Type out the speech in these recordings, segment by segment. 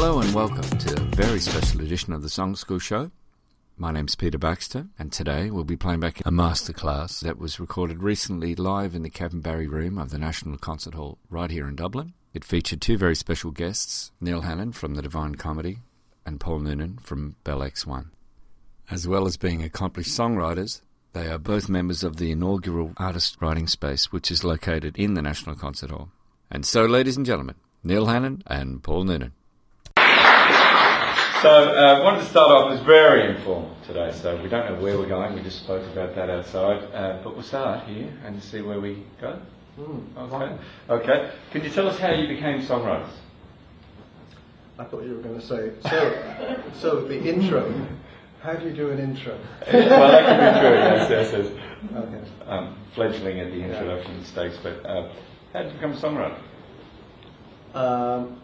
Hello and welcome to a very special edition of the Song School Show. My name's Peter Baxter, and today we'll be playing back a masterclass that was recorded recently live in the Kevin Barry Room of the National Concert Hall right here in Dublin. It featured two very special guests, Neil Hannon from the Divine Comedy and Paul Noonan from Bell X1. As well as being accomplished songwriters, they are both members of the inaugural artist writing space, which is located in the National Concert Hall. And so, ladies and gentlemen, Neil Hannon and Paul Noonan. So, I uh, wanted to start off as very informal today. So, we don't know where we're going. We just spoke about that outside. Uh, but we'll start here and see where we go. Mm, okay. Okay. Can you tell us how you became songwriters? I thought you were going to say so. so the intro. How do you do an intro? well, that can be true. Yes, yes, yes. Okay. Um, fledgling at the introduction yeah. stage, but uh, how did you become a songwriter? Um,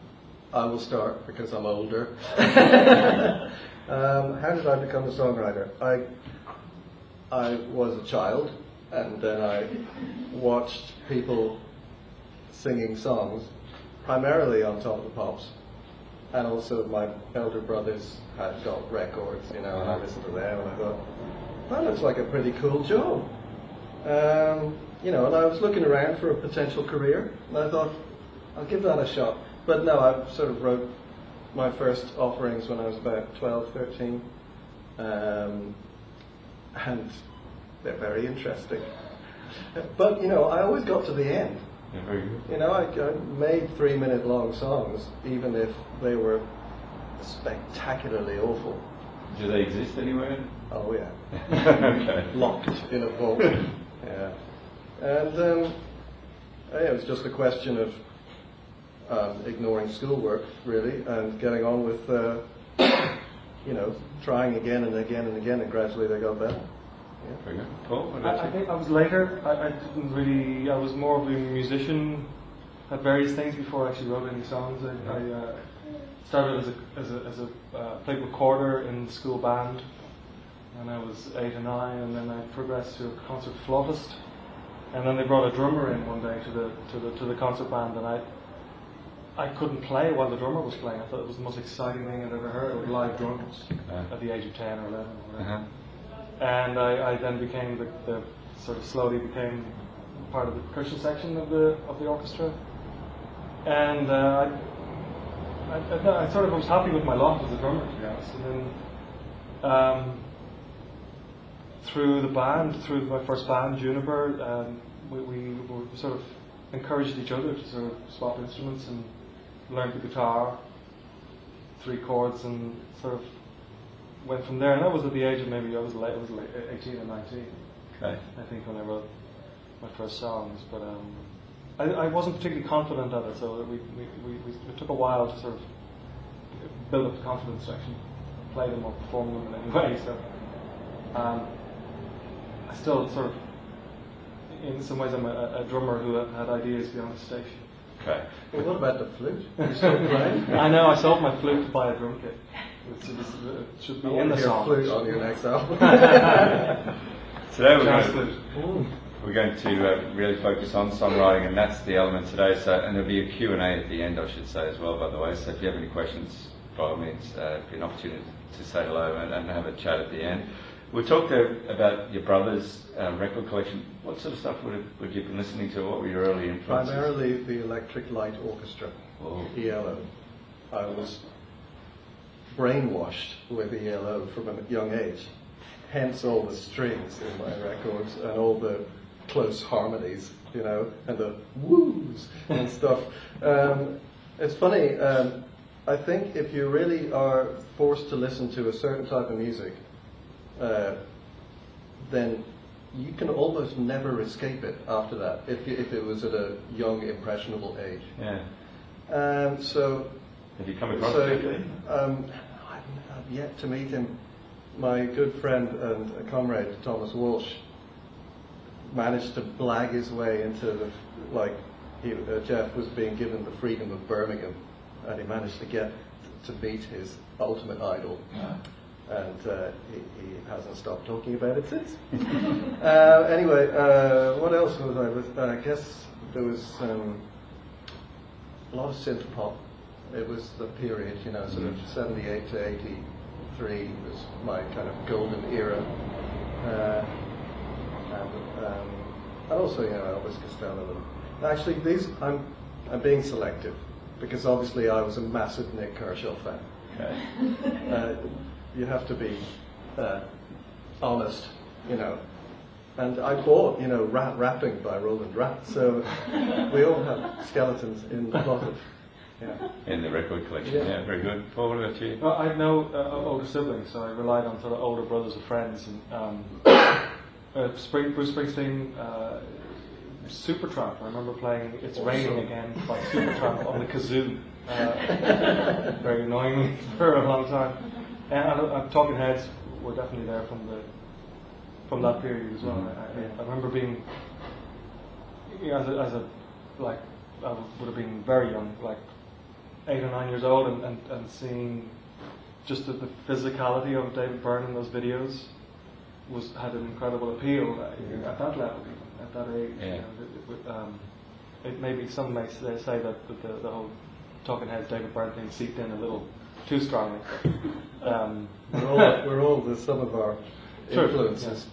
I will start because I'm older. um, how did I become a songwriter? I I was a child, and then I watched people singing songs, primarily on Top of the Pops, and also my elder brothers had got records, you know, and I listened to them, and I thought that looks like a pretty cool job. Um, you know, and I was looking around for a potential career, and I thought I'll give that a shot but no, I sort of wrote my first offerings when I was about 12, 13. Um, and they're very interesting. But, you know, I always got to the end. Yeah, very good. You know, I, I made three minute long songs, even if they were spectacularly awful. Do they exist anywhere? Oh, yeah. okay. Locked in a vault. yeah. And um, it was just a question of um, ignoring schoolwork really and getting on with uh, you know trying again and again and again and gradually they got better. Yeah. Very good. Paul, I, I, think I was later. I, I, didn't really. I was more of a musician at various things before I actually wrote any songs. I, I uh, started as a as a, as a uh, played recorder in school band when I was eight and nine, and then I progressed to a concert flautist. And then they brought a drummer in one day to the to the to the concert band, and I I couldn't play while the drummer was playing. I thought it was the most exciting thing I'd ever heard, live drums uh-huh. at the age of 10 or 11. Or uh-huh. And I, I, then became the, the, sort of slowly became part of the percussion section of the of the orchestra. And uh, I, I, I, sort of was happy with my lot as a drummer, to be honest. And then um, through the band, through my first band, Juniper, um, we, we, we sort of encouraged each other to sort of swap instruments and learned the guitar, three chords, and sort of went from there. And that was at the age of maybe I was late, I was late, 18 or 19. Okay. I think when I wrote my first songs, but um, I, I, wasn't particularly confident at it, so we, we, we, we, it took a while to sort of build up the confidence to actually play them or perform them in any way. So um, I still sort of, in some ways, I'm a, a drummer who had ideas beyond the stage. Okay. Well, what about the flute? You still playing? I know. I sold my flute to buy a drum kit. It should be I in the song. flute on your next album. today we're going, to, we're going to uh, really focus on songwriting, and that's the element today. So, and there'll be a Q and A at the end, I should say as well. By the way, so if you have any questions, by all means, uh, be an opportunity to say hello and, and have a chat at the end. We talked about your brother's uh, record collection. What sort of stuff would, have, would you have been listening to? What were your early influences? Primarily the Electric Light Orchestra, oh. ELO. I was brainwashed with ELO from a young age. Hence all the strings in my records and all the close harmonies, you know, and the woos and stuff. Um, it's funny. Um, I think if you really are forced to listen to a certain type of music, uh, then you can almost never escape it after that if, if it was at a young, impressionable age. Yeah. Um, so. Have you come across so, it? Um, I've yet to meet him. My good friend and comrade Thomas Walsh managed to blag his way into the like he, uh, Jeff was being given the freedom of Birmingham, and he managed to get to meet his ultimate idol. Yeah and uh, he, he, hasn't stopped talking about it since. uh, anyway, uh, what else was I with? I guess there was um, a lot of synth pop it was the period, you know, sort of 78 to 83 was my kind of golden era. Uh, and, um, and also, you know, Elvis Costello. And actually, these, I'm, I'm being selective because obviously I was a massive Nik Kershaw fan. Okay. You have to be uh, honest, you know. And I bought, you know, rat rapping by Roland Rat, so we all have skeletons in the closet. Yeah. In the record collection. Yeah. Yeah, very good. Paul, what about you? Well, I had no uh, older siblings, so I relied on sort of older brothers or friends. And um, uh, Spring, Bruce Springsteen, uh, Supertramp. I remember playing "It's Raining Again" by Supertramp on the kazoo, uh, very annoyingly for a long time. And I, Talking Heads were definitely there from the from that period as well. I, I, I remember being you know, as a, as a like I would have been very young, like eight or nine years old, and, and, and seeing just the, the physicality of David Byrne in those videos was had an incredible appeal uh, at that level, at that age. Yeah. You know, it, um, it maybe some may say, say that the, the, the whole Talking Heads David Byrne thing seeped in a little too strongly. Um, We're all, we're all the sum of our True, influences.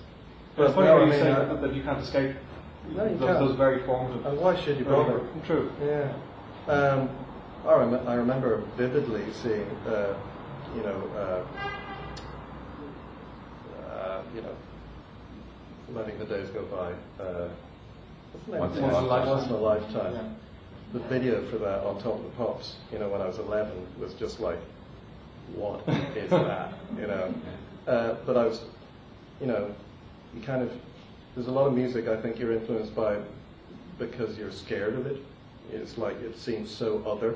but it's funny no, when I you mean, say I- that, that you can't escape No, you those, can't. those very formative. And why should you bother? True. Yeah. Um, I, rem- I remember vividly seeing, uh, you know, uh, uh, you know, letting the days go by. Uh? Once in a lifetime. Once in a lifetime. Yeah. The video for that on Top of the Pops, you know, when I was 11, was just like, what is that? You know. Uh, but I was, you know, you kind of. There's a lot of music I think you're influenced by because you're scared of it. It's like it seems so other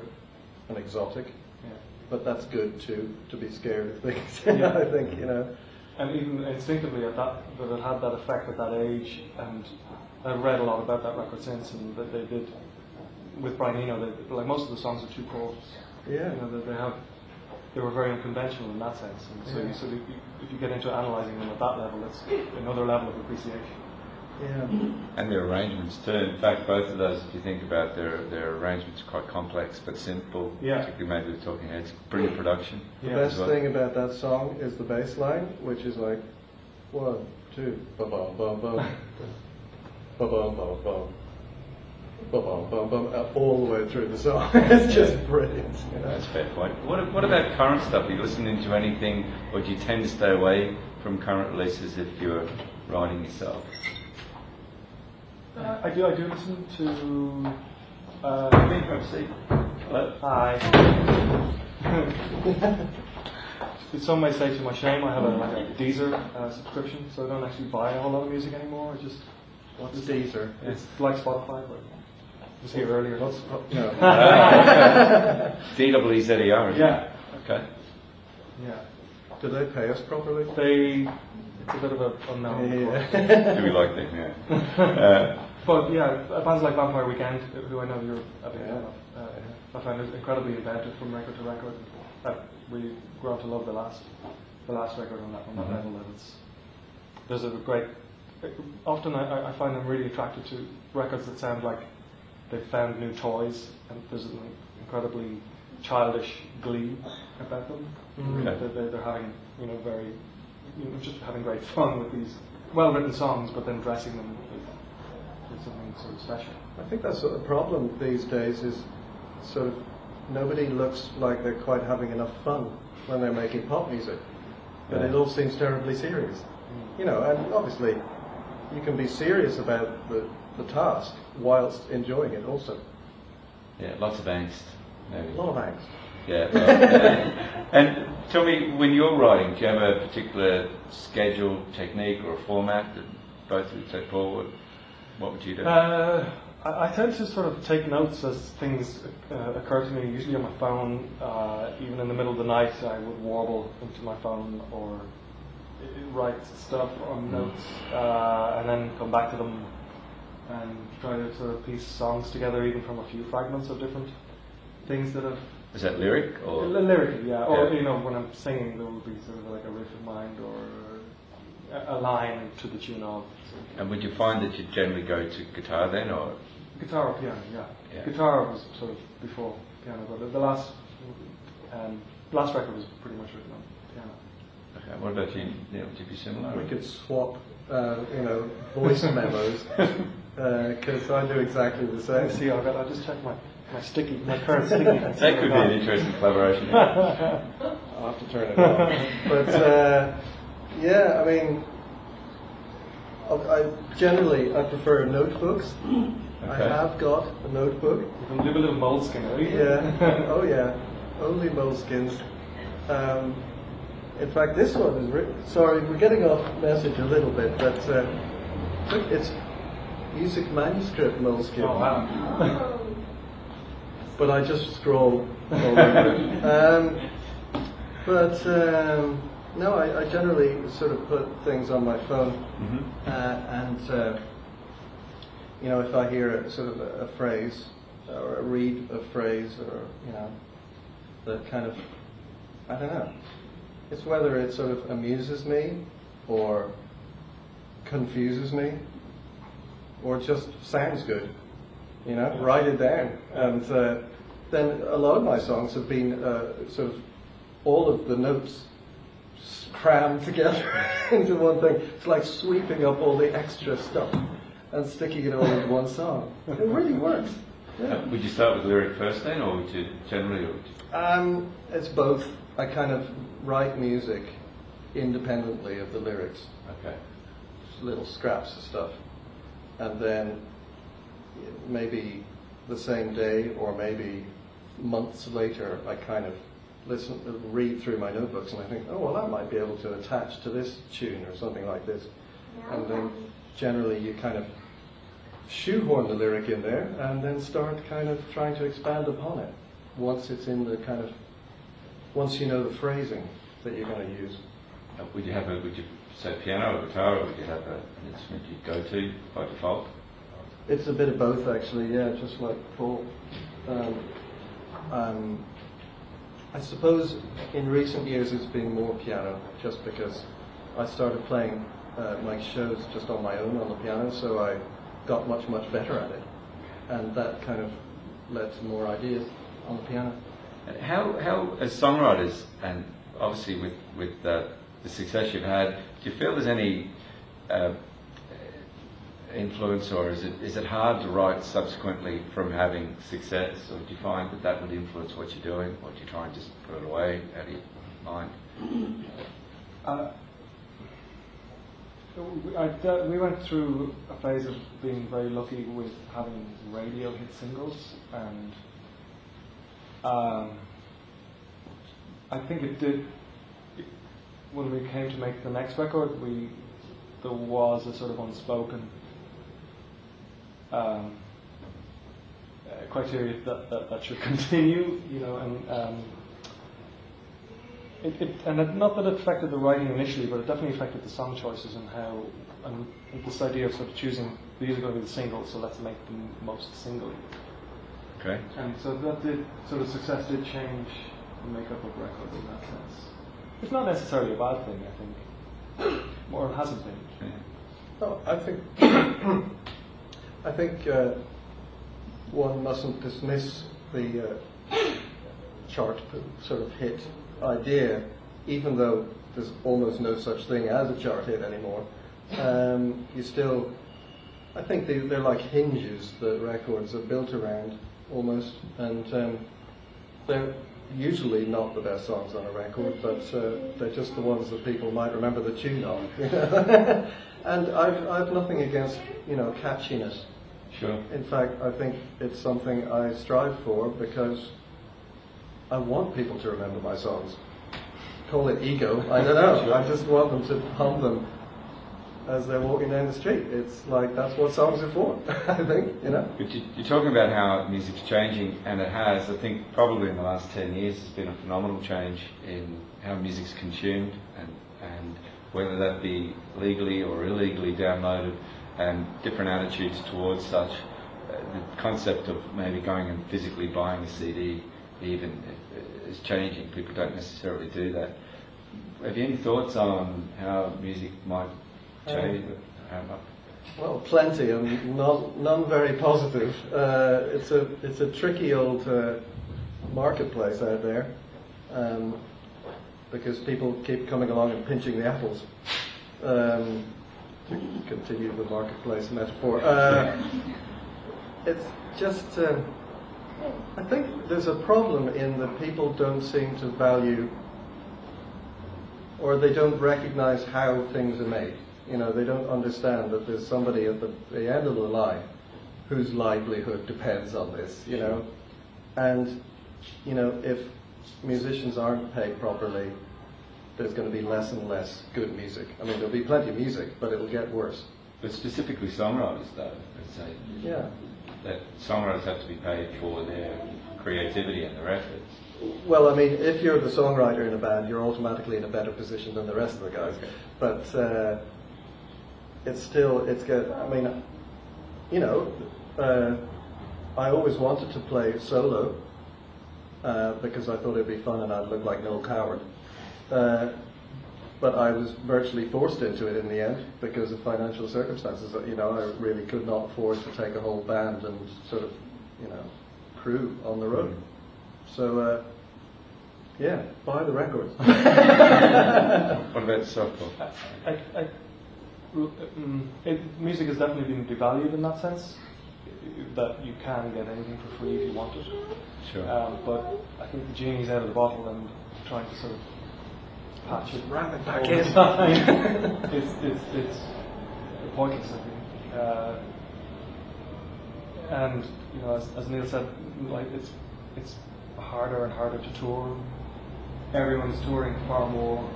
and exotic. Yeah. But that's good too, to be scared of things. Yeah. I think, you know. And even instinctively, at that, that it had that effect at that age, and I've read a lot about that record since, and that they did with Brian Eno. They, like most of the songs are two chords. Yeah. You know, that they have, they were very unconventional in that sense. And so, Yeah. you, so you, if you get into analysing them at that level, it's another level of appreciation. Yeah. And their arrangements too. In fact, both of those, if you think about their their arrangements, are quite complex but simple. Yeah. Particularly maybe with Talking Heads. Brilliant production. The Yeah. best well. thing about that song is the bass line, which is like one, two, ba bum bum bum, ba bum bum bum, ba bum bum bum, uh, all the way through the song. it's just brilliant. You know? That's a fair point. What, what about current stuff? Are you listening to anything, or do you tend to stay away from current releases if you're writing yourself? Uh, I do. I do listen to. Uh, Hello? Hi. Some may say to my shame, I have a, like a Deezer uh, subscription, so I don't actually buy a whole lot of music anymore. I just What's Deezer? it's like Spotify, but was here earlier. What's, no. D W E Z E R. isn't it? Yeah, Okay. yeah. Do they pay us properly? They, it's a bit of a unknown. Yeah. Do we like them? Yeah. Uh, But yeah, bands like Vampire Weekend, who I know you're a big fan of, uh, I find it incredibly inventive from record to record. Uh, we grown to love the last, the last record on that on that Mhm. level. That it's there's a great. Often I, I- I find them really attracted to records that sound like they've found new toys, and there's an incredibly childish glee about them. Mm. Okay. They're, they're, having, you know, very, you know, just having great fun with these well-written songs, but then dressing them with, with something sort of special. I think that's the problem these days is sort of nobody looks like they're quite having enough fun when they're making pop music. But Yeah. it all seems terribly serious. You know, and obviously you can be serious about the, the task whilst enjoying it also. yeah, lots of angst. Maybe. A lot of angst. Yeah. well, yeah. And tell me, when you're writing, do you have a particular schedule, technique, or a format that both would take forward? What would you do? Uh, I, I tend to sort of take notes as things uh, occur to me, usually on my phone. Uh, even in the middle of the night, I would warble into my phone or uh, write stuff on notes, uh, and then come back to them and try to sort of piece songs together, even from a few fragments of different things that have Is that lyric or? L- lyrically, yeah. Or Yeah. you know, when I'm singing, there will be sort of like a riff in mind or a, a line to the tune of. And would you find that you generally go to guitar then, or Guitar or piano, yeah. Yeah. Guitar was sort of before piano, but the- the last Um, last record was pretty much written on piano. Okay, what about you? Neil? Would you be similar? We could swap, uh, you know, voice memos because I do exactly the Let me same. see, I'll, I'll just check my, my sticky, my current sticky. That could be an interesting collaboration. I'll have to turn it off. but uh, yeah, I mean, I, I generally I prefer notebooks. I have got a notebook. You can do a little moleskin, are you? Yeah. oh yeah. Only moleskins. Um, in fact, this one is. Ri- Sorry, we're getting off message a little bit, but uh, look, it's music manuscript moleskin. Oh, wow. But I just scroll all over it. Um, but um, no, I, I generally sort of put things on my phone, Mhm. uh, and uh, you know, if I hear a, sort of a, a phrase or read a phrase, or you know, that kind of, I don't know. It's whether it sort of amuses me or confuses me or just sounds good. You know, write it down. And uh, then a lot of my songs have been uh, sort of all of the notes crammed together into one thing. It's like sweeping up all the extra stuff and sticking it all into one song. It really works. Yeah. Would you start with lyric first then, or would you generally? Or would you, Um, it's both. I kind of write music independently of the lyrics, okay. little scraps of stuff, and then maybe the same day or maybe months later, I kind of listen, read through my notebooks, and I think, oh well, I might be able to attach to this tune or something like this, and then generally you kind of shoehorn the lyric in there and then start kind of trying to expand upon it once it's in the kind of once you know the phrasing that you're going to use. Uh, Would you have a? Would you say piano or guitar, or would you have a, an instrument you go to by default? It's a bit of both, actually. Yeah, just like Paul. Um, um, I suppose in recent years it's been more piano, just because I started playing uh, my shows just on my own on the piano, so I got much much better at it, and that kind of led to more ideas on the piano. How, how, as songwriters, and obviously with, with the success you've had, do you feel there's any uh, influence or is it, is it hard to write subsequently from having success? Or do you find that that would influence what you're doing? Or do you try and just put it away out of your mind? Uh, we went through a phase of being very lucky with having radio hit singles, and um, I think it did. When we came to make the next record, we there was a sort of unspoken um, uh, criteria that, that that should continue, you know, and. Um, it, it, and it, not that it affected the writing initially, but it definitely affected the song choices and how, and this idea of sort of choosing these are going to be the singles, so let's make them most single. Okay. And so that did sort of success did change the makeup of records in that sense. It's not necessarily a bad thing, I think, or it hasn't been. Yeah. Oh, I think I think uh, one mustn't dismiss the uh, chart sort of hit idea, even though there's almost no such thing as a chart hit anymore. Um, you still, I think they, they're like hinges that records are built around almost, and um, they're usually not the best songs on a record, but uh, they're just the ones that people might remember the tune of. and I've, I've nothing against you know catchiness. Sure. In fact, I think it's something I strive for because I want people to remember my songs. Call it ego, I don't know. I just want them to hum them as they're walking down the street. It's like that's what songs are for, I think, you know. But you, you're talking about how music's changing, and it has. I think probably in the last 10 years there's been a phenomenal change in how music's consumed, and, and whether that be legally or illegally downloaded, and different attitudes towards such. Uh, the concept of maybe going and physically buying a CD even uh, is changing. People don't necessarily do that. Have you any thoughts on how music might much? Well, plenty, and none, none very positive. Uh, it's a it's a tricky old uh, marketplace out there. um, because people keep coming along and pinching the apples. Um, to continue the marketplace metaphor, uh, it's just. Um, I think there's a problem in that people don't seem to value or they don't recognize how things are made. You know, they don't understand that there's somebody at the, the end of the line whose livelihood depends on this, you know. And, you know, if musicians aren't paid properly, there's going to be less and less good music. I mean, there'll be plenty of music, but it'll get worse. But specifically songwriters, though, let's say. Yeah. That songwriters have to be paid for their creativity and their efforts. Well, I mean, if you're the songwriter in a band, you're automatically in a better position than the rest of the guys. Okay. But uh, it's still, it's good. I mean, you know, uh, I always wanted to play solo uh, because I thought it'd be fun and I'd look like Noel Coward. Uh, but I was virtually forced into it in the end because of financial circumstances. You know, I really could not afford to take a whole band and sort of, you know, crew on the road. So, uh, yeah, buy the records. What about softball? I, I, it, music has definitely been devalued in that sense. That you can get anything for free if you want it. Sure. Um, but I think the genie's out of the bottle and trying to sort of patch it, Wrap it back all in. time. it's, it's, it's pointless, I think. Uh, and you know, as, as Neil said, like it's it's harder and harder to tour. Everyone's touring far more.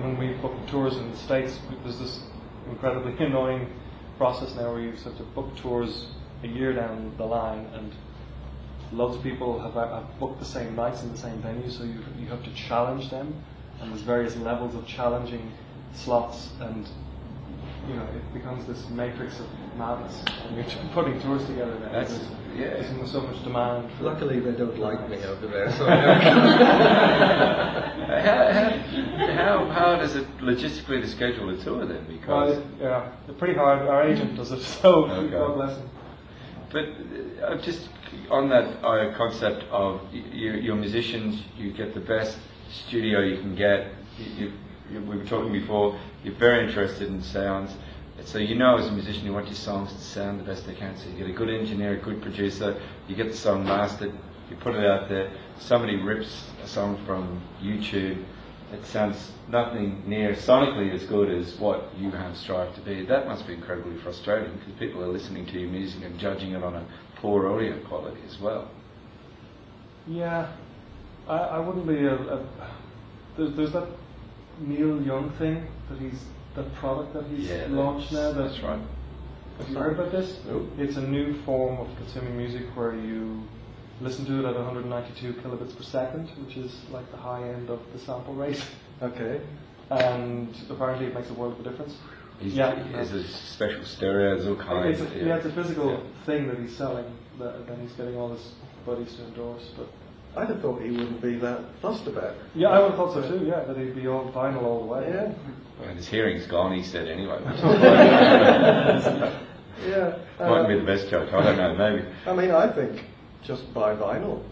When we book tours in the states, there's this incredibly annoying process now where you have to book tours a year down the line, and lots of people have, uh, have booked the same nights in the same venue, so you you have to challenge them, and there's various levels of challenging slots, and you know it becomes this matrix of madness. And you're putting tours together now. That's- There's- yeah. There's so much demand. For Luckily, they don't like me over there. So how, how, how hard is it logistically to schedule a tour then? Well, Because, it- yeah, they're pretty hard. Our agent does it, so Okay. God bless him. but uh, just on that uh, concept of y- you, you're musicians, you get the best studio you can get. You, you, you, we were talking before. You're very interested in sounds. So you know as a musician you want your songs to sound the best they can. So you get a good engineer, a good producer, you get the song mastered, you put it out there, somebody rips a song from YouTube, it sounds nothing near sonically as good as what you have strived to be. That must be incredibly frustrating because people are listening to your music and judging it on a poor audio quality as well. Yeah, I, I wouldn't be a. a there's, there's that Neil Young thing that he's the product that he's Yeah, launched now. That, That's right. Have you heard about this? Nope. It's a new form of consuming music where you listen to it at 192 kilobits per second, which is like the high end of the sample rate, okay, and apparently it makes a world of a difference. He's, Yeah. There's a special stereo, there's all kinds. It's a, of- yeah, it's a physical Yeah. thing that he's selling that then he's getting all his buddies to endorse. But I'd have thought he wouldn't be that fussed about. it. yeah, I would have thought so too. Yeah, that he'd be all vinyl all the way. Yeah, And his hearing's gone, he said anyway. Which yeah. Uh, might be the best joke, I don't know, maybe. I mean, I think just buy vinyl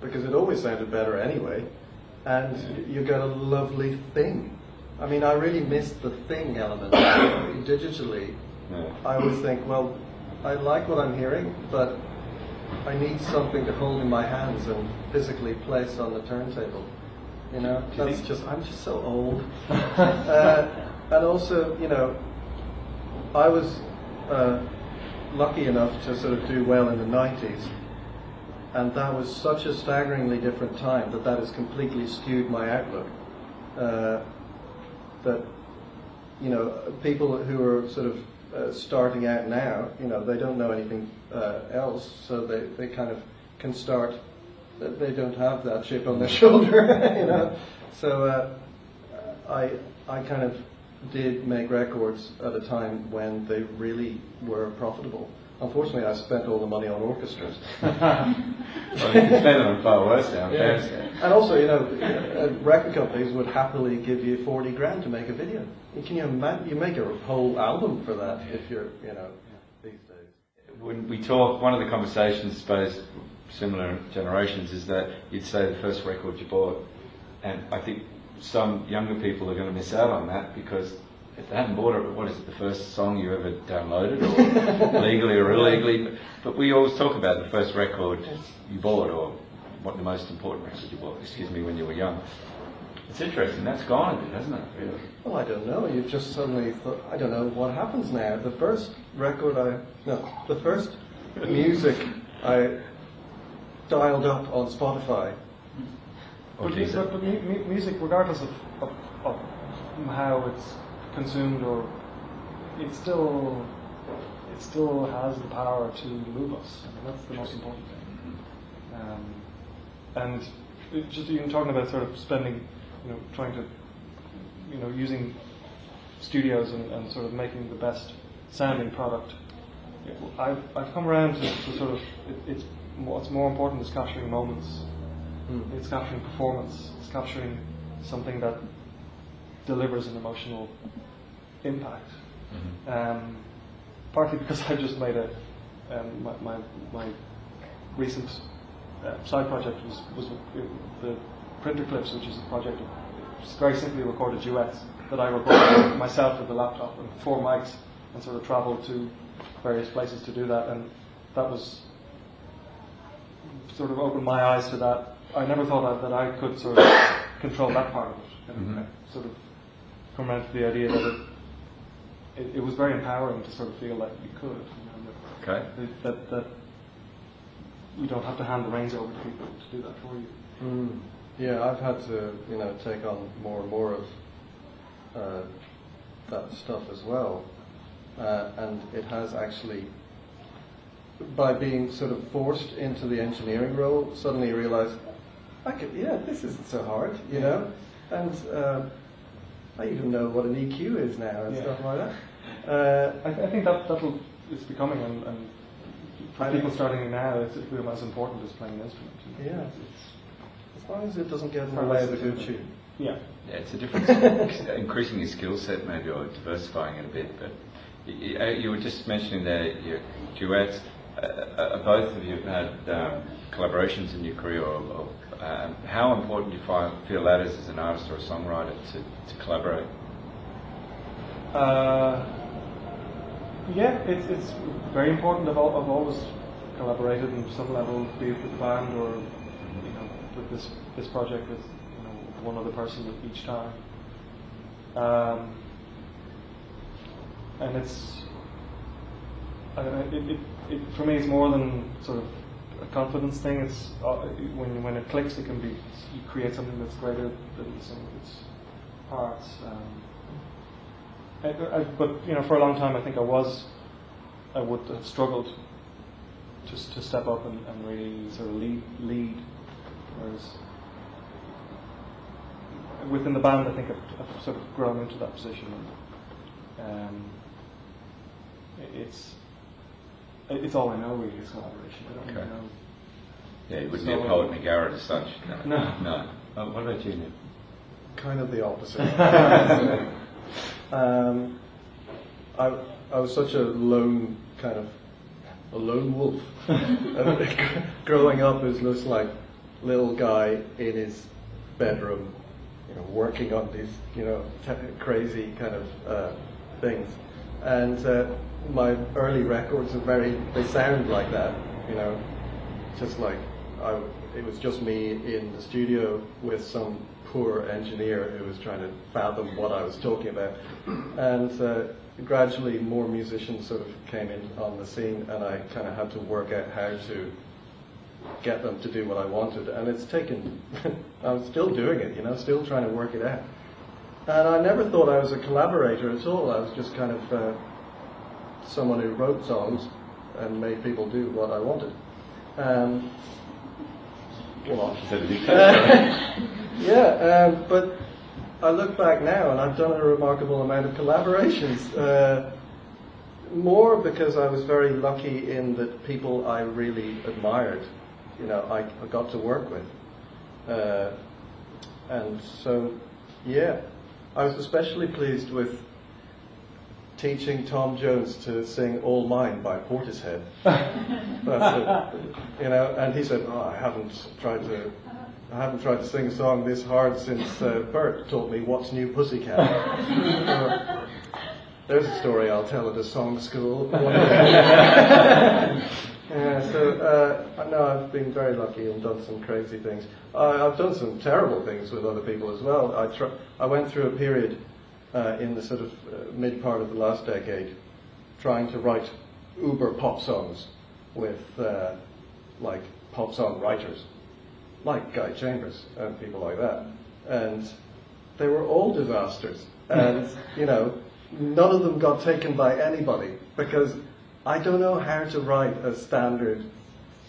because it always sounded better anyway, and y- you get a lovely thing. I mean, I really missed the thing element digitally. Yeah. I always think, well, I like what I'm hearing, but I need something to hold in my hands and physically place on the turntable. You know, that's just I'm just so old. uh, and also, you know, I was uh, lucky enough to sort of do well in the '90s, and that was such a staggeringly different time that that has completely skewed my outlook. Uh, that you know, people who are sort of uh, starting out now, you know, they don't know anything uh, else, so they, they kind of can start. They don't have that chip on their shoulder, you know. So uh, I I kind of did make records at a time when they really were profitable. Unfortunately, I spent all the money on orchestras. Well, you can spend it on far worse now, Yeah. And also, you know, uh, record companies would happily give you 40 grand to make a video. Can you imagine? You make a whole album for that if you're, you know, these days. When we talk, one of the conversations, I suppose, similar generations is that you'd say the first record you bought, and I think some younger people are going to miss out on that because if they hadn't bought it, what is it, the first song you ever downloaded, or legally or illegally? But we always talk about the first record you bought, or what the most important record you bought, excuse me, when you were young. It's interesting, that's gone a bit, hasn't it, really? Well, I don't know. You've just suddenly thought, I don't know what happens now. The first record I, no, the first music I dialed up on Spotify. Or But, mu- but, but mu- mu- music, regardless of, of, of how it's consumed, or it still it still has the power to move us. I mean, that's the most important thing. Um, and just even talking about sort of spending, you know, trying to, you know, using studios and, and sort of making the best sounding product. I've, I've come around to, to sort of it, it's what's more important is capturing moments it's capturing performance. It's capturing something that delivers an emotional impact. Um, partly because I just made a um, my, my my recent uh, side project was was the printer clips, which is a project of very simply recorded duets that I recorded myself with the laptop and four mics and sort of travelled to various places to do that, and that was sort of opened my eyes to that. I never thought I, that I could sort of control that part of it. And Mhm. Sort of come around to the idea that it, it, it was very empowering to sort of feel like you could. You know, Okay. that, that, that you don't have to hand the reins over to people to do that for you. Mm. Yeah, I've had to, you know, take on more and more of uh, that stuff as well, uh, and it has actually, by being sort of forced into the engineering role, suddenly you realise, I could, yeah, this isn't so hard, you know, and uh, I even know what an EQ is now and Yeah. stuff like that. Uh, I, I think that that'll it's becoming and, and for I people think- starting now, it's become as important as playing an instrument. you know. Yeah. It's, as long as it doesn't get in the way of a good tune. yeah. Yeah, it's a difference. increasing your skill set, maybe, or diversifying it a bit. But you, you were just mentioning there your duets. Uh, uh, both of you have had um, collaborations in your career. Or, or, um, how important do you find, feel that is as an artist or a songwriter to, to collaborate? Uh, yeah, it's, it's very important. I've, I've always collaborated on some level, be it with the band or you know with this this project with you know one other person each time. Um, and it's I don't know, it, it, it, for me it's more than sort of a confidence thing. It's uh, when when it clicks, it can be you create something that's greater than some of its parts. Um, I, I, but you know, for a long time, I think I was, I would have struggled to to step up and, and really sort of lead lead, whereas within the band, I think I've, I've sort of grown into that position. And, um, it's it- it's all I know really is collaboration. I don't Okay. know. Yeah, you wouldn't be a So- poet McGarrett as such. No. No. No. Oh, what about you, Nick? Kind of the opposite. um, I, I was such a lone kind of a lone wolf. And growing up, it was just like little guy in his bedroom, you know, working on these, you know, te- crazy kind of uh, things. And uh, my early records are very, they sound like that, you know, just like I, it was just me in the studio with some poor engineer who was trying to fathom what I was talking about. And uh, gradually more musicians sort of came in on the scene and I kind of had to work out how to get them to do what I wanted. And it's taken, I'm still doing it, you know, still trying to work it out. And I never thought I was a collaborator at all. I was just kind of uh, someone who wrote songs and made people do what I wanted. Um, that yeah, um, but I look back now and I've done a remarkable amount of collaborations. Uh, more because I was very lucky in that people I really admired, you know, I, I got to work with. Uh, and so, yeah, I was especially pleased with teaching Tom Jones to sing "All Mine" by Portishead. It. You know, and he said, "Oh, I haven't tried to." I haven't tried to sing a song this hard since uh, Burt taught me What's New Pussycat. So, there's a story I'll tell at a song school. yeah, so uh, I know I've been very lucky and done some crazy things. I, I've done some terrible things with other people as well. I, tr- I went through a period uh, in the sort of uh, mid part of the last decade trying to write uber pop songs with uh, like pop song writers, like Guy Chambers and people like that. And they were all disasters. And, you know, none of them got taken by anybody because I don't know how to write a standard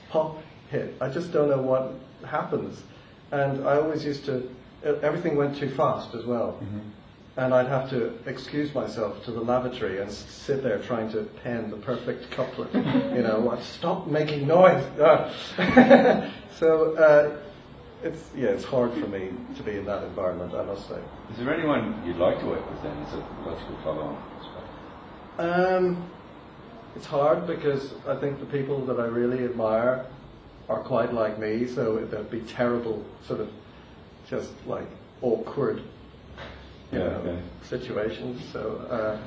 pop hit. I just don't know what happens. And I always used to, everything went too fast as well. And I'd have to excuse myself to the lavatory and sit there trying to pen the perfect couplet. you know, what, stop making noise. Ah. so uh, it's yeah, it's hard for me to be in that environment. I must say. Is there anyone you'd like to work with then? Is it logical follow on? Um, it's hard because I think the people that I really admire are quite like me, so it'd be terrible, sort of, just like awkward, you Yeah, know, okay. situations. So, uh,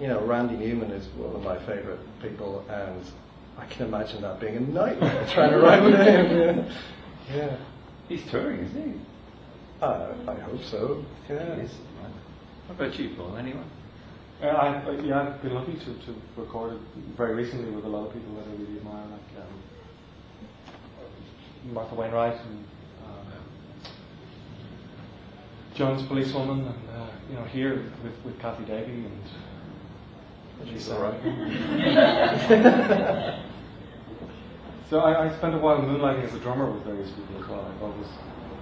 you know, Randy Newman is one of my favourite people, and I can imagine that being a nightmare trying to write with him. Yeah, yeah. He's touring, isn't he? Uh, I hope so. Yeah. He is. Right. What about you, Paul? Anyone? Uh, I, I- yeah, I've been lucky to, to record it very recently with a lot of people that I really admire, like um, Martha Wainwright and um, Joan as Police Woman, and uh, you know here with, with Cathy Davey and She's Lisa. all right. So I, I spent a while moonlighting as a drummer with various people as well. I've always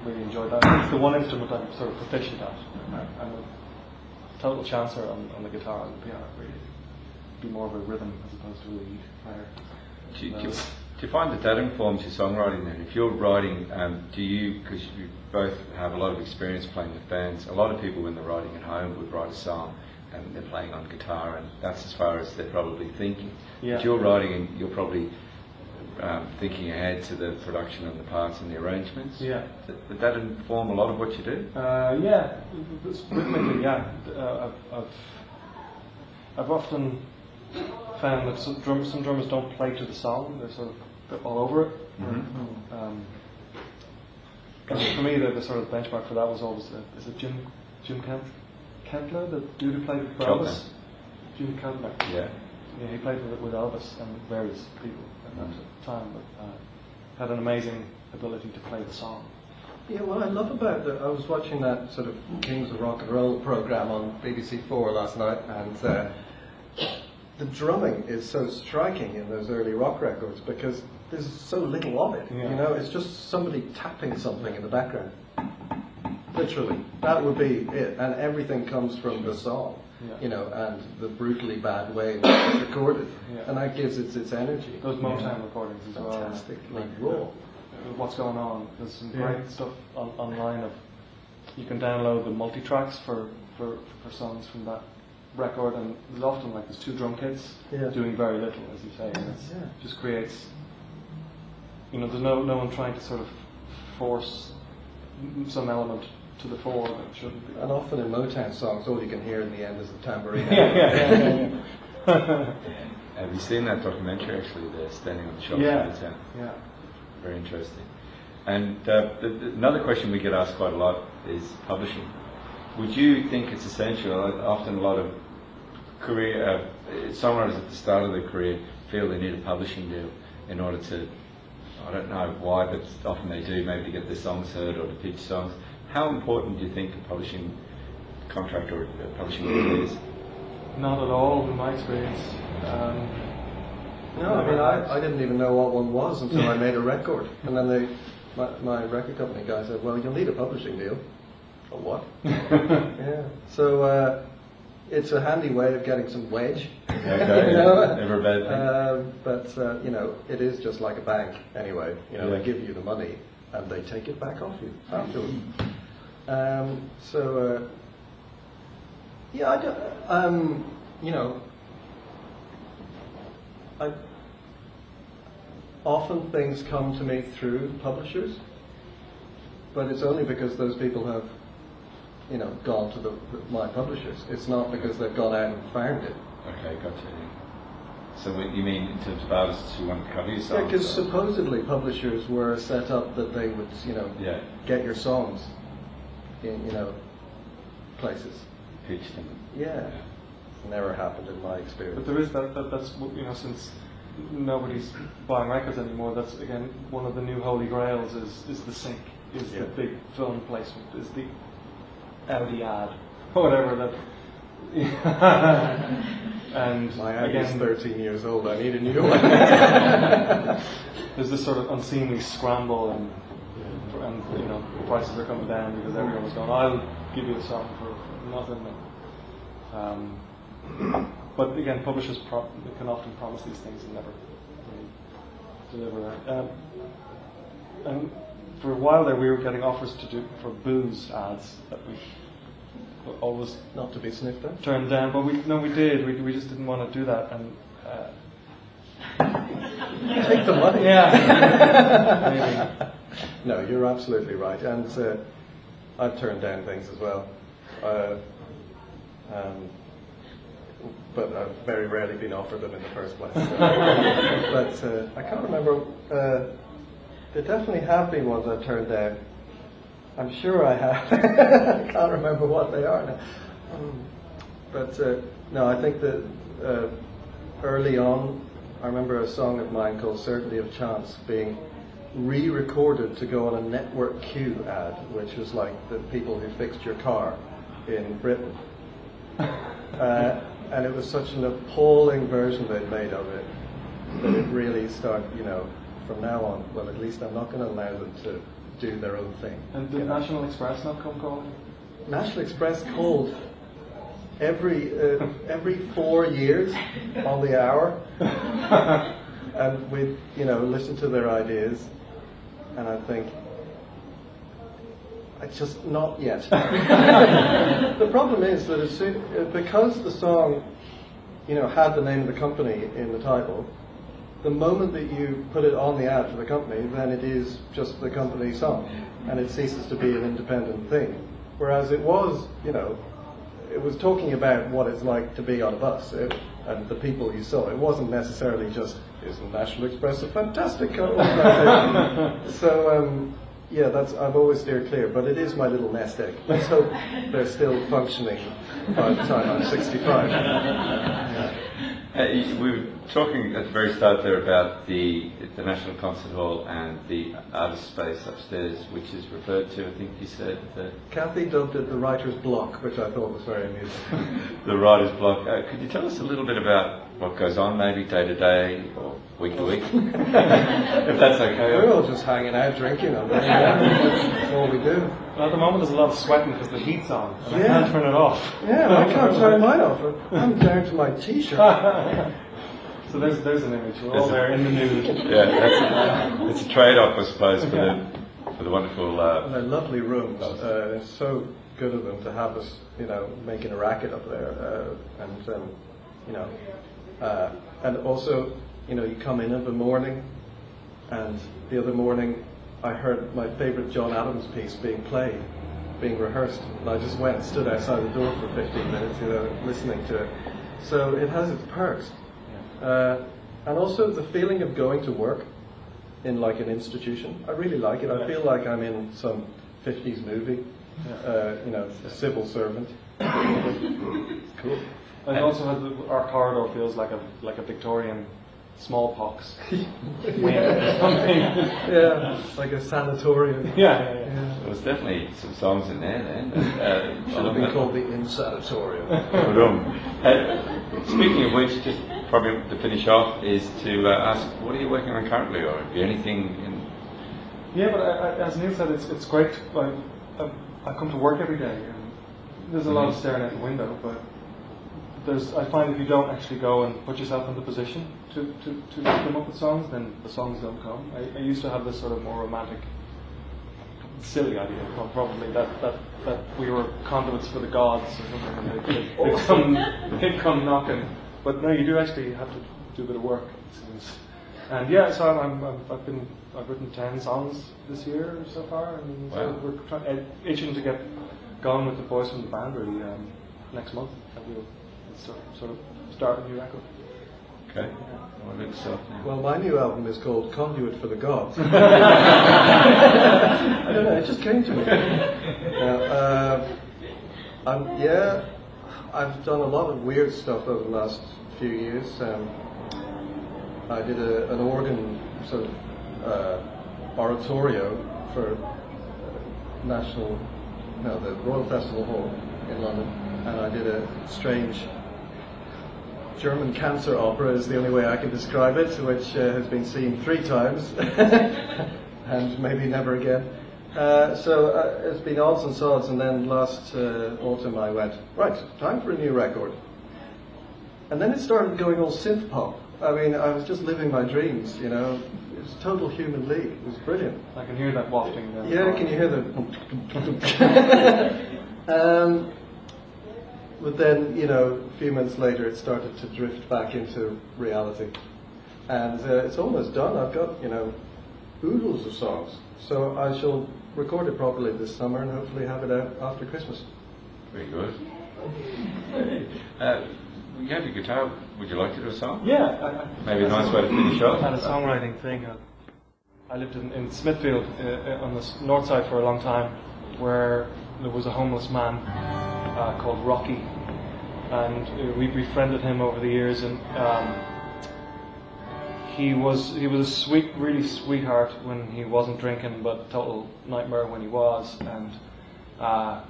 really enjoyed that. It's the one instrument I'm sort of proficient at. I- I'm a total chancer on, on the guitar and the piano. Really, be more of a rhythm as opposed to a lead player. Do you, do, you, do you find that that informs your songwriting then? If you're writing, um, do you, because you both have a lot of experience playing with bands, a lot of people when they're writing at home would write a song and they're playing on guitar and that's as far as they're probably thinking. Yeah. But you're writing and you're probably um, thinking ahead to the production and the parts and the arrangements. Yeah. Th- Would that inform a lot of what you do? Uh, yeah, rhythmically, yeah. Uh, I've, I've, I've often found that some, drum, some drummers don't play to the song; they're sort of all over it. Um, and for me, the, the sort of benchmark for that was always uh, is it Jim Jim Kent Keltner, the dude who played with Keltner. Elvis. Jim Keltner. Yeah. Yeah, he played with, with Elvis and various people at that time, but uh, had an amazing ability to play the song. Yeah, what I love about that, I was watching that sort of Kings of Rock and Roll program on BBC Four last night, and uh, the drumming is so striking in those early rock records because there's so little of it. Yeah. You know, it's just somebody tapping something in the background. Literally, that would be it, and everything comes from the song. Yeah. You know, and the brutally bad way which it's recorded, Yeah. and that gives it its energy. Those Motown recordings as well. Fantastic, like Like, raw. uh, What's going on? There's some great stuff on, online of you can download the multi tracks for, for, for songs from that record, and there's often like there's two drum kits Yeah. doing very little, as you say, and it Yeah. just creates. You know, there's no no one trying to sort of force some element to the fore that shouldn't be. And often in Motown songs, all you can hear in the end is the tambourine. yeah, yeah, yeah, yeah. Have you seen that documentary actually, the Standing on the Shelf Yeah. of the Town? yeah. Very interesting. And uh, the, the, another question we get asked quite a lot is publishing. Would you think it's essential? uh, Often a lot of career uh, songwriters at the start of their career feel they need a publishing deal in order to, I don't know why, but often they do, maybe to get their songs heard or to pitch songs. How important do you think a publishing contract or a publishing deal is? Not at all, in my experience. Um, No, I mean, I, I didn't even know what one was until I made a record. And then they, my, my record company guy said, well, you'll need a publishing deal. A what? yeah. So uh, it's a handy way of getting some wedge. Okay, You know? never bad. Um, but, uh, you know, it is just like a bank anyway. You know, Yeah. they give you the money and they take it back off you afterwards. Um, so, uh, yeah, I, don't, Um, you know, I, often things come to me through publishers, but it's only because those people have, you know, gone to the, my publishers. It's not because they've gone out and found it. Okay, gotcha. So what you mean in terms of artists who want to cover your songs? Yeah, because supposedly publishers were set up that they would, you know, Yeah. get your songs in, you know, places. pitch them. Yeah. Never happened in my experience. But there is that, that that's you know since nobody's buying records anymore. That's again one of the new holy grails is is the sync, is Yeah. the big film placement, is the Or whatever that. and My ad is 13 years old. I need a new one. there's this sort of unseemly scramble and and you know prices are coming down because everyone was going, I'll give you a song for, nothing. Um, but again, publishers pro- can often promise these things and never really deliver that. Um, and for a while there, we were getting offers to do for booze ads that we were always Not to be sniffed at. turned down. But we no, we did. We, we just didn't want to do that. And uh, Take the money. yeah. No, you're absolutely right. And uh, I've turned down things as well. Uh, um, but I've very rarely been offered them in the first place. but uh, I can't remember. There definitely have been ones I've turned down. I'm sure I have. I can't remember what they are now. Um, but uh, no, I think that uh, early on, I remember a song of mine called "Certainty of Chance" being re-recorded to go on a network Q ad, which was like the people who fixed your car in Britain. Uh, and it was such an appalling version they'd made of it that it really started, you know, from now on, well, at least I'm not going to allow them to do their own thing. And did know. National Express not come calling? National Express called every uh, every four years on the hour, and we, you know, listen to their ideas, and I think. It's just not yet. the problem is that as soon, because the song, you know, had the name of the company in the title, the moment that you put it on the ad for the company, then it is just the company song, and it ceases to be an independent thing. Whereas it was, you know, it was talking about what it's like to be on a bus it, and the people you saw. It wasn't necessarily just isn't National Express a fantastic organisation. so um, yeah, that's I've always steered clear, but it is my little nest egg. Let's hope they're still functioning by the time I'm 65. Uh, we were talking at the very start there about the, the National Concert Hall and the artist space upstairs, which is referred to, I think you said, That Cathy dubbed it the writer's block, which I thought was very amusing. the writer's block. Uh, could you tell us a little bit about what goes on, maybe day to day or week to week? if that's okay. We're all just hanging out drinking on there. yeah. That's all we do. Well, at the moment, there's a lot of sweating because the heat's on, and I Yeah. can't turn it off. Yeah, I can't turn mine off. I'm down to my t-shirt. So there's there's an image. We're all there in the nude. Yeah, that's a, it's a trade-off, I suppose, for the, for the wonderful... Uh, And they're lovely rooms. Uh, it's so good of them to have us, you know, making a racket up there. Uh, and, um, you know, uh, and also, you know, you come in in the morning, and the other morning I heard my favourite John Adams piece being played, being rehearsed. And I just went and stood outside the door for 15 minutes, you know, listening to it. So it has its perks. Uh, and also the feeling of going to work in like an institution. I really like it. I feel like I'm in some 50s movie, uh, you know, a civil servant. cool. And also, the, our corridor feels like a like a Victorian smallpox wing or something. Yeah, like a sanatorium. yeah, yeah, yeah. There's definitely some songs in there then. Uh, Should have been called the Insanatorium. Uh, speaking of which, just probably to finish off, is to uh, ask, what are you working on currently, or have you anything in... Yeah, but I, I, as Neil said, it's it's great. Like, I, I come to work every day, and there's a lot of staring out the window. But there's, I find if you don't actually go and put yourself in the position to, to, to come up with songs, then the songs don't come. I, I used to have this sort of more romantic silly idea, probably that, that, that we were conduits for the gods or something, and they'd, they'd, they'd come, they'd come knocking. But no, you do actually have to do a bit of work. It seems. And yeah, so I'm, I'm, I've been I've written ten songs this year so far, and so we're try, uh, itching to get going with the boys from the band really um, next month, and we'll sort of, sort of start a new record. Okay. Well, good stuff. now. Well, my new album is called Conduit for the Gods. I don't know, it just came to me. Yeah, uh, I'm, yeah, I've done a lot of weird stuff over the last few years. Um, I did a, an organ sort of uh, oratorio for uh, National, no, the Royal Festival Hall in London, and I did a strange German cancer opera is the only way I can describe it, which uh, has been seen three times and maybe never again. Uh, so uh, it's been odds and sods, and then last uh, autumn I went, right, time for a new record. And then it started going all synth pop. I mean, I was just living my dreams, you know. It was total human league. It was brilliant. I can hear that wafting. Down Yeah, can you hear the? um, but then, you know, a few months later, it started to drift back into reality, and uh, it's almost done. I've got, you know, oodles of songs, so I shall record it properly this summer and hopefully have it out after Christmas. Very good. Uh, you have your guitar. Would you like to do a song? Yeah, I, I, Maybe a nice way to finish off. I had a songwriting thing. Uh, I lived in, in Smithfield uh, uh, on the north side for a long time, where there was a homeless man uh, called Rocky, and uh, we befriended him over the years. And um, he was he was a sweet, really sweetheart when he wasn't drinking, but total nightmare when he was. And uh,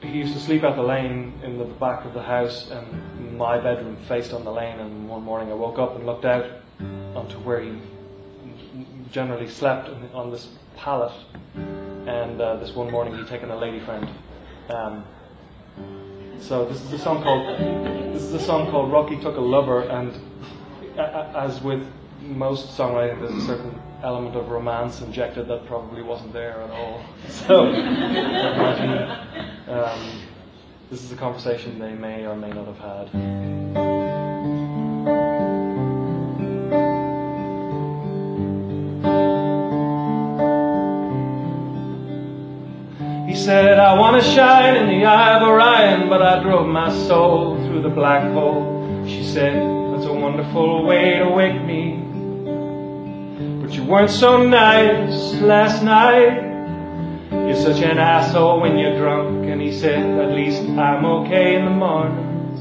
he used to sleep out the lane in the back of the house, and my bedroom faced on the lane. And one morning I woke up and looked out onto where he generally slept on- this pallet. And uh, this one morning he'd taken a lady friend. Um, so this is a song called this is a song called Rocky Took a Lover, and as with most songwriting, there's a certain element of romance injected that probably wasn't there at all. So imagine um, this is a conversation they may or may not have had. He said, I want to shine in the eye of Orion, but I drove my soul through the black hole. She said, wonderful way to wake me. But you weren't so nice last night. You're such an asshole when you're drunk. And he said, At least I'm okay in the mornings.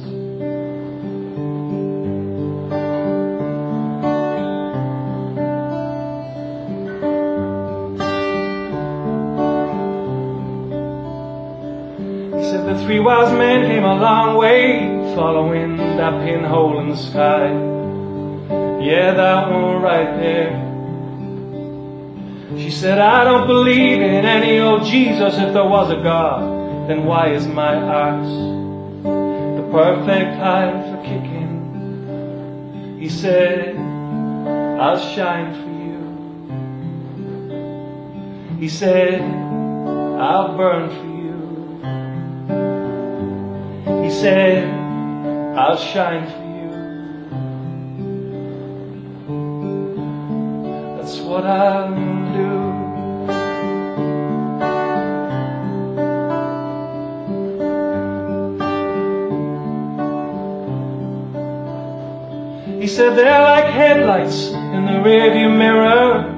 He said the three wise men came a long way, following that pinhole in the sky. Yeah, that one right there. She said, I don't believe in any old Jesus. If there was a God, then why is my ass the perfect height for kicking? He said, I'll shine for you. He said, I'll burn for you. He said, I'll shine for you. That's what I'll do. He said they're like headlights in the rearview mirror.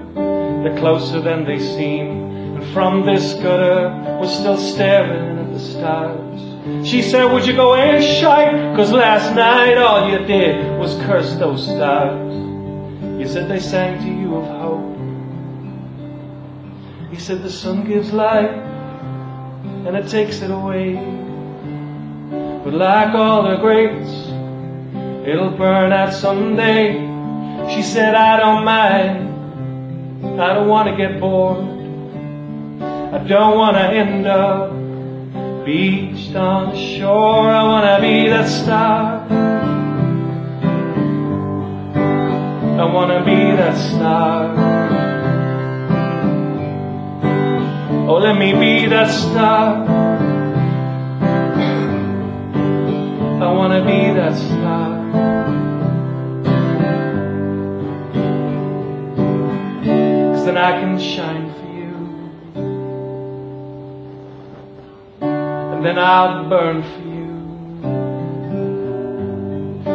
They're closer than they seem. And from this gutter, we're still staring at the stars. She said, Would you go and shite? Cause last night all you did was curse those stars. You said they sang to you of hope. He said the sun gives light and it takes it away. But like all the greats, it'll burn out someday. She said, I don't mind. I don't want to get bored. I don't want to end up beached on the shore. I want to be that star. I want to be that star. Oh, let me be that star. I wanna be that star. Cause then I can shine then I'll burn for you.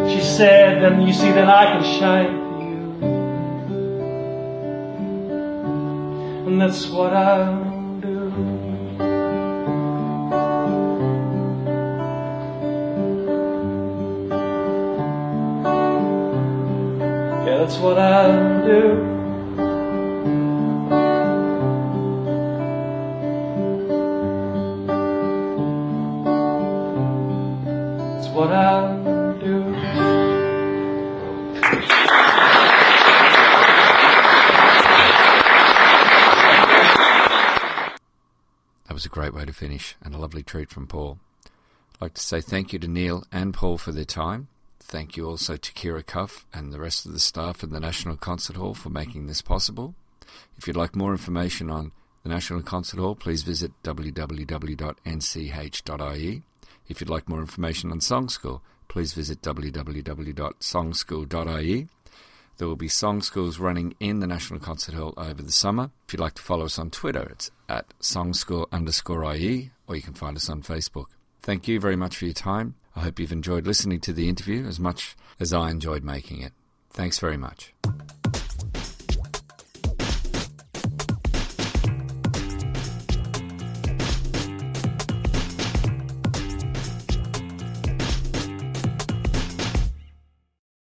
She said, then you see, then I can shine for you. And that's what I'll do. Yeah, that's what I'll do. Finish and a lovely treat from Paul. I'd like to say thank you to Neil and Paul for their time. Thank you also to Kira Cuff and the rest of the staff at the National Concert Hall for making this possible. If you'd like more information on the National Concert Hall, please visit www.nch.ie. If you'd like more information on Song School, please visit www.songschool.ie. There will be song schools running in the National Concert Hall over the summer. If you'd like to follow us on Twitter, it's at songschool underscore IE, or you can find us on Facebook. Thank you very much for your time. I hope you've enjoyed listening to the interview as much as I enjoyed making it. Thanks very much.